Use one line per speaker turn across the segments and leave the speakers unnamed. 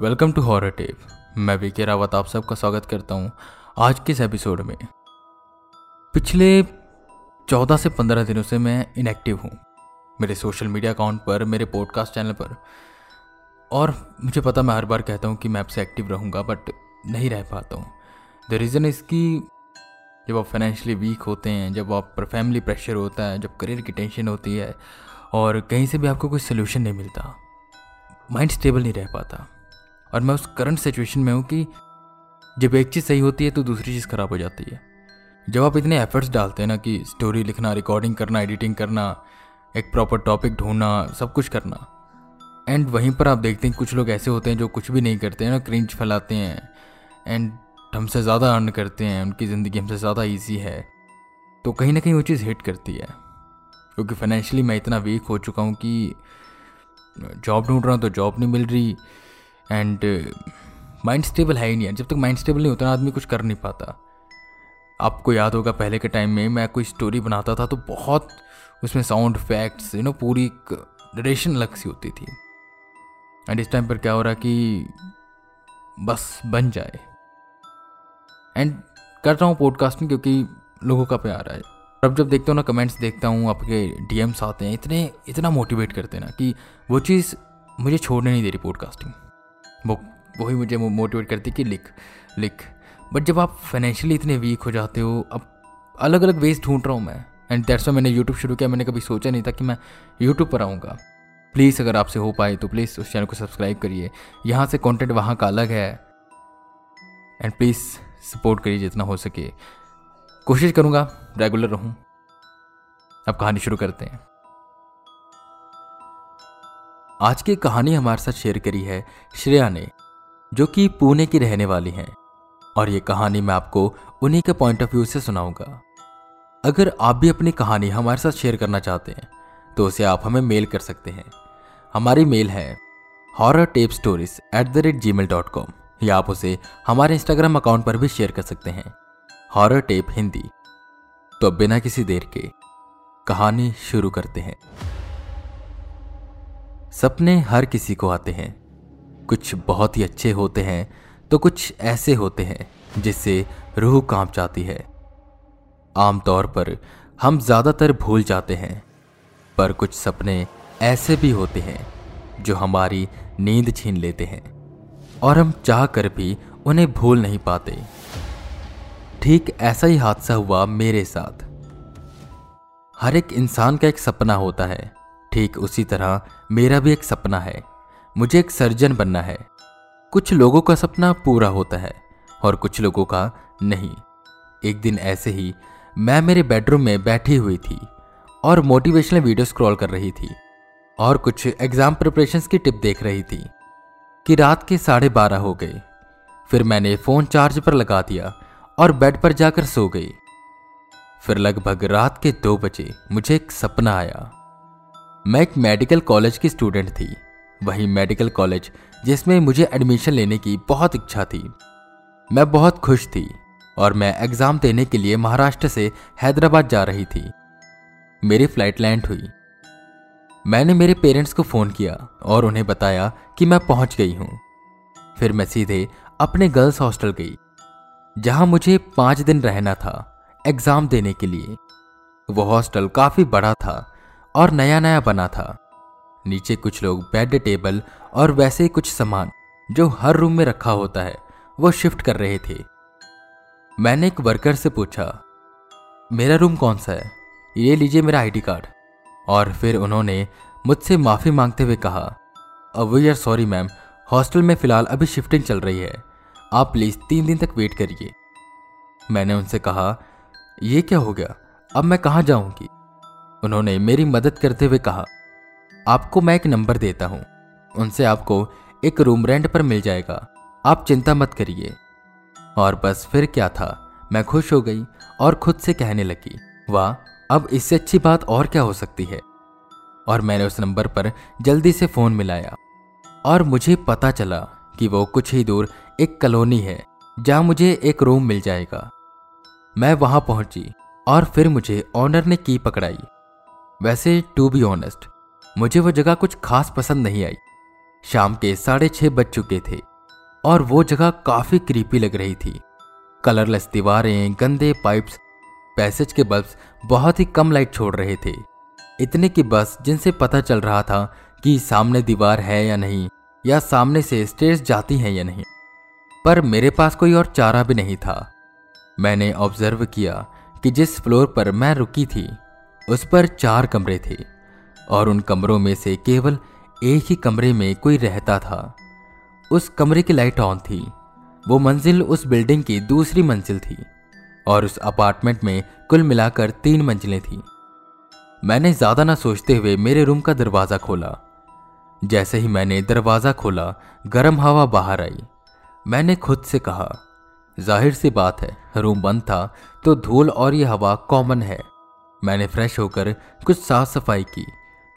Welcome to horror tape. मैं विके रावत आप सबका स्वागत करता हूँ आज के इस एपिसोड में। पिछले चौदह से पंद्रह दिनों से मैं इनएक्टिव हूँ। मेरे सोशल मीडिया अकाउंट पर, मेरे पॉडकास्ट चैनल पर। और मुझे पता मैं हर बार कहता हूँ कि मैं आपसे एक्टिव रहूँगा बट नहीं रह पाता हूँ। द रीज़न इसकी जब आप फाइनेंशियली वीक होते हैं, जब आप पर फैमिली प्रेशर होता है, जब करियर की टेंशन होती है, और कहीं से भी आपको कोई सोल्यूशन नहीं मिलता माइंड स्टेबल नहीं रह पाता। और मैं उस करंट सिचुएशन में हूँ कि जब एक चीज़ सही होती है तो दूसरी चीज़ ख़राब हो जाती है। जब आप इतने एफर्ट्स डालते हैं ना कि स्टोरी लिखना रिकॉर्डिंग करना एडिटिंग करना, एक प्रॉपर टॉपिक ढूंढना, सब कुछ करना एंड वहीं पर आप देखते हैं कुछ लोग ऐसे होते हैं जो कुछ भी नहीं करते हैं, ना क्रिंच फैलाते हैं एंड हमसे ज़्यादा अर्न करते हैं, उनकी ज़िंदगी हमसे ज़्यादा ईजी है तो कहीं ना कहीं वो चीज़ हिट करती है। क्योंकि फाइनेंशियली मैं इतना वीक हो चुका हूँ कि, जॉब ढूंढ रहा हूँ तो जॉब नहीं मिल रही एंड माइंड स्टेबल है ही नहीं जब तक माइंड स्टेबल नहीं होता ना, आदमी कुछ कर नहीं पाता। आपको याद होगा पहले के टाइम में मैं कोई स्टोरी बनाता था तो बहुत उसमें साउंड इफेक्ट्स यू नो पूरी डरेशन अलग सी होती थी। एंड इस टाइम पर क्या हो रहा कि बस बन जाए। एंड कर रहा हूँ पॉडकास्टिंग क्योंकि लोगों का प्यार है। अब जब देखता हूँ ना कमेंट्स देखता हूँ, आपके डीएम्स आते हैं, इतने, इतना मोटिवेट करते हैं ना कि वो चीज़ मुझे छोड़ने नहीं दे रही पॉडकास्टिंग वो वही मुझे मोटिवेट करती कि लिख लिख। बट जब आप फाइनेंशियली इतने वीक हो जाते हो, अब अलग अलग वेज ढूंढ रहा हूँ मैं। एंड दैट्स मैंने यूट्यूब शुरू किया। मैंने कभी सोचा नहीं था कि मैं यूट्यूब पर आऊँगा। प्लीज़ अगर आपसे हो पाए तो प्लीज़ उस चैनल को सब्सक्राइब करिए। यहाँ से कंटेंट वहाँ का अलग है। एंड प्लीज़ सपोर्ट करिए जितना हो सके। कोशिश करूँगा रेगुलर रहूँ। अब कहानी शुरू करते हैं। आज की कहानी हमारे साथ शेयर करी है श्रेया ने, जो कि पुणे की रहने वाली हैं। और ये कहानी मैं आपको उन्हीं के पॉइंट ऑफ़ व्यू से सुनाऊँगा। अगर आप भी अपनी कहानी हमारे साथ शेयर करना चाहते हैं तो उसे आप हमें मेल कर सकते हैं। हमारी मेल है horror tape stories at the rate Gmail dot com या आप उसे हमारे इंस्टाग्राम अकाउंट पर भी शेयर कर सकते हैं हॉरर टेप हिंदी। तो बिना किसी देर के कहानी शुरू करते हैं। सपने हर किसी को आते हैं। कुछ बहुत ही अच्छे होते हैं तो कुछ ऐसे होते हैं, जिससे रूह काँप जाती है। आमतौर पर हम ज़्यादातर भूल जाते हैं, पर कुछ सपने ऐसे भी होते हैं, जो हमारी नींद छीन लेते हैं, और हम चाह कर भी उन्हें भूल नहीं पाते। ठीक ऐसा ही हादसा हुआ मेरे साथ। हर एक इंसान का एक सपना होता है ठीक उसी तरह मेरा भी एक सपना है। मुझे एक सर्जन बनना है। कुछ लोगों का सपना पूरा होता है और कुछ लोगों का नहीं। एक दिन ऐसे ही मैं मेरे बेडरूम में बैठी हुई थी और मोटिवेशनल वीडियो स्क्रॉल कर रही थी और कुछ एग्ज़ाम प्रिपरेशंस की टिप देख रही थी कि रात के साढ़े बारह हो गए। फिर मैंने फ़ोन चार्ज पर लगा दिया और बेड पर जाकर सो गई। फिर लगभग रात के दो बजे मुझे एक सपना आया। मैं एक मेडिकल कॉलेज की स्टूडेंट थी। वही मेडिकल कॉलेज जिसमें मुझे एडमिशन लेने की बहुत इच्छा थी। मैं बहुत खुश थी और मैं एग्ज़ाम देने के लिए महाराष्ट्र से हैदराबाद जा रही थी। मेरी फ़्लाइट लैंड हुई। मैंने मेरे पेरेंट्स को फ़ोन किया और उन्हें बताया कि मैं पहुँच गई हूँ। फिर मैं सीधे अपने गर्ल्स हॉस्टल गई, जहाँ मुझे पाँच दिन रहना था एग्ज़ाम देने के लिए। वो हॉस्टल काफ़ी बड़ा था और नया नया बना था। नीचे कुछ लोग बेड टेबल और वैसे कुछ सामान जो हर रूम में रखा होता है, वो शिफ्ट कर रहे थे। मैंने एक वर्कर से पूछा, मेरा रूम कौन सा है? ये लीजिए मेरा आईडी कार्ड और फिर उन्होंने मुझसे माफ़ी मांगते हुए कहा, अब आर सॉरी मैम हॉस्टल में फ़िलहाल अभी शिफ्टिंग चल रही है। आप प्लीज़ तीन दिन तक वेट करिए. मैंने उनसे कहा यह क्या हो गया? अब मैं कहाँ जाऊँगी? उन्होंने मेरी मदद करते हुए कहा, आपको मैं एक नंबर देता हूँ। उनसे आपको एक रूम रेंट पर मिल जाएगा। आप चिंता मत करिए। और बस फिर क्या था? मैं खुश हो गई और खुद से कहने लगी, वाह, अब इससे अच्छी बात और क्या हो सकती है? और मैंने उस नंबर पर जल्दी से फ़ोन मिलाया। और मुझे पता चला कि वो कुछ ही दूर एक कॉलोनी है, जहाँ मुझे एक रूम मिल जाएगा। मैं वहाँ पहुँची और फिर मुझे ऑनर ने की पकड़ाई। वैसे टू बी ऑनेस्ट मुझे वो जगह कुछ खास पसंद नहीं आई। शाम के साढ़े छह बज चुके थे, और वो जगह काफ़ी क्रीपी लग रही थी। कलरलेस दीवारें, गंदे पाइप्स पैसेज के बल्ब्स बहुत ही कम लाइट छोड़ रहे थे। इतने की बस जिनसे पता चल रहा था कि सामने दीवार है या नहीं, या सामने से स्टेज जाती हैं या नहीं। पर मेरे पास कोई और चारा भी नहीं था। मैंने ऑब्ज़र्व किया कि जिस फ्लोर पर मैं रुकी थी उस पर चार कमरे थे, और उन कमरों में से केवल एक ही कमरे में कोई रहता था। उस कमरे की लाइट ऑन थी। वो मंजिल उस बिल्डिंग की दूसरी मंजिल थी, और उस अपार्टमेंट में कुल मिलाकर तीन मंजिलें थीं। मैंने ज़्यादा ना सोचते हुए मेरे रूम का दरवाज़ा खोला। जैसे ही मैंने दरवाज़ा खोला, गर्म हवा बाहर आई। मैंने खुद से कहा, ज़ाहिर सी बात है, रूम बंद था तो धूल और ये हवा कॉमन है। मैंने फ्रेश होकर कुछ साफ़ सफ़ाई की,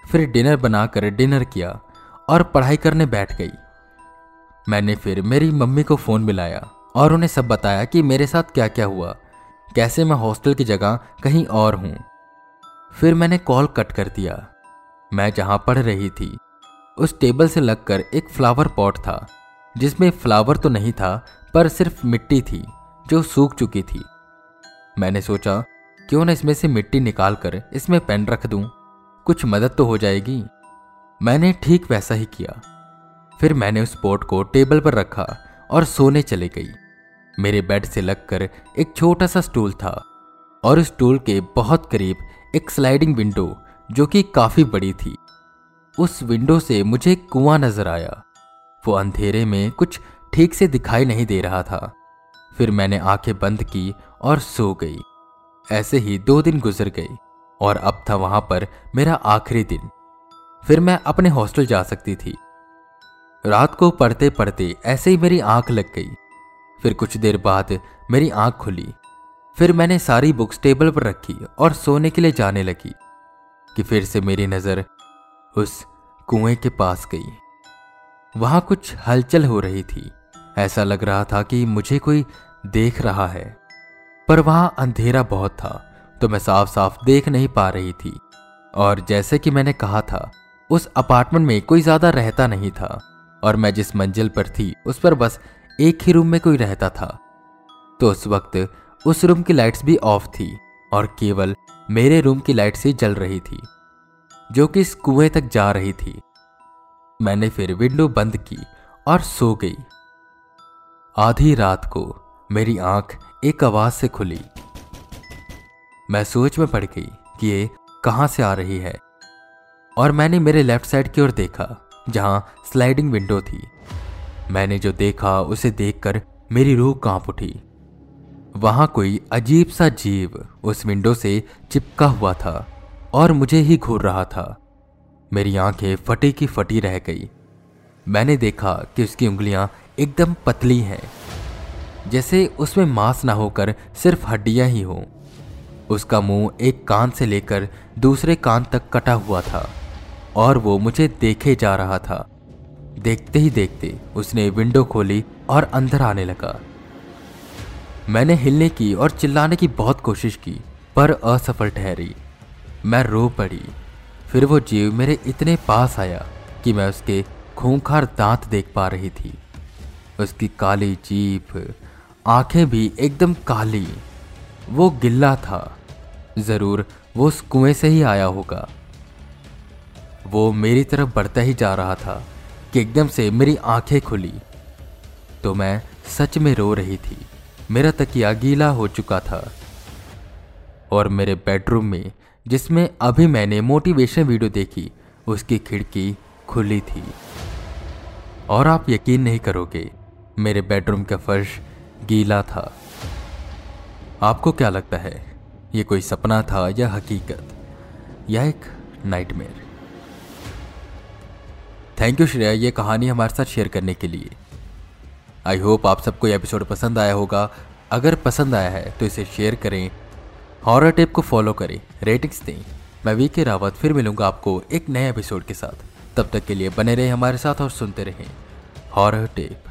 फिर डिनर बनाकर डिनर किया और पढ़ाई करने बैठ गई। मैंने फिर मेरी मम्मी को फ़ोन मिलाया और उन्हें सब बताया कि मेरे साथ क्या क्या हुआ, कैसे मैं हॉस्टल की जगह कहीं और हूँ। फिर मैंने कॉल कट कर दिया। मैं जहाँ पढ़ रही थी, उस टेबल से लगकर एक फ्लावर पॉट था, जिसमें फ्लावर तो नहीं था, पर सिर्फ़ मिट्टी थी, जो सूख चुकी थी। मैंने सोचा क्यों ना इसमें से मिट्टी निकाल कर इसमें पेन रख दूँ? कुछ मदद तो हो जाएगी। मैंने ठीक वैसा ही किया। फिर मैंने उस पोट को टेबल पर रखा और सोने चले गई। मेरे बेड से लगकर एक छोटा सा स्टूल था और उस स्टूल के बहुत करीब एक स्लाइडिंग विंडो, जो कि काफ़ी बड़ी थी। उस विंडो से मुझे कुआँ नज़र आया। वो अंधेरे में कुछ ठीक से दिखाई नहीं दे रहा था। फिर मैंने आँखें बंद की और सो गई। ऐसे ही दो दिन गुजर गए और अब था वहाँ पर मेरा आखिरी दिन। फिर मैं अपने हॉस्टल जा सकती थी। रात को पढ़ते पढ़ते ऐसे ही मेरी आँख लग गई। फिर कुछ देर बाद मेरी आँख खुली। फिर मैंने सारी बुक्स टेबल पर रखी और सोने के लिए जाने लगी कि फिर से मेरी नज़र उस कुएँ के पास गई। वहाँ कुछ हलचल हो रही थी। ऐसा लग रहा था कि मुझे कोई देख रहा है। पर वहाँ अंधेरा बहुत था तो मैं साफ़ साफ़ देख नहीं पा रही थी। और जैसे कि मैंने कहा था, उस अपार्टमेंट में कोई ज़्यादा रहता नहीं था, और मैं जिस मंजिल पर थी, उस पर बस एक ही रूम में कोई रहता था। तो उस वक्त उस रूम की लाइट्स भी ऑफ़ थी, और केवल मेरे रूम की लाइट से जल रही थी, जो कि इस कुएँ तक जा रही थी। मैंने फिर विंडो बंद की और सो गई। आधी रात को मेरी आँख एक आवाज़ से खुली। मैं सोच में पड़ गई कि ये कहाँ से आ रही है। और मैंने मेरे लेफ़्ट साइड की ओर देखा, जहाँ स्लाइडिंग विंडो थी। मैंने जो देखा, उसे देखकर मेरी रूह काँप उठी। वहाँ कोई अजीब सा जीव उस विंडो से चिपका हुआ था और मुझे ही घूर रहा था। मेरी आँखें फटी की फटी रह गई। मैंने देखा कि उसकी उंगलियाँ एकदम पतली हैं। जैसे उसमें मांस ना होकर सिर्फ़ हड्डियाँ ही हों। उसका मुँह एक कान से लेकर दूसरे कान तक कटा हुआ था, और वो मुझे देखे जा रहा था। देखते ही देखते उसने विंडो खोली और अंदर आने लगा। मैंने हिलने की और चिल्लाने की बहुत कोशिश की, पर असफल ठहरी। मैं रो पड़ी। फिर वो जीव मेरे इतने पास आया कि मैं उसके खूंखार दांत देख पा रही थी। उसकी काली जीप आँखें भी एकदम काली। वो गिल्ला था। ज़रूर वो उस कुएँ से ही आया होगा। वो मेरी तरफ़ बढ़ता ही जा रहा था कि एकदम से मेरी आँखें खुली। तो मैं सच में रो रही थी। मेरा तकिया गीला हो चुका था। और मेरे बेडरूम में, जिसमें अभी मैंने मोटिवेशन वीडियो देखी, उसकी खिड़की खुली थी। और आप यकीन नहीं करोगे, मेरे बेडरूम का फर्श गीला था। आपको क्या लगता है, ये कोई सपना था या हकीकत? या एक नाइटमेयर थैंक यू श्रेया। ये कहानी हमारे साथ शेयर करने के लिए। आई होप आप सबको ये एपिसोड पसंद आया होगा। अगर पसंद आया है तो इसे शेयर करें। हॉरर टेप को फॉलो करें। रेटिंग्स दें। मैं वी के रावत, फिर मिलूँगा आपको एक नए एपिसोड के साथ। तब तक के लिए बने रहें हमारे साथ और सुनते रहें। Horror tape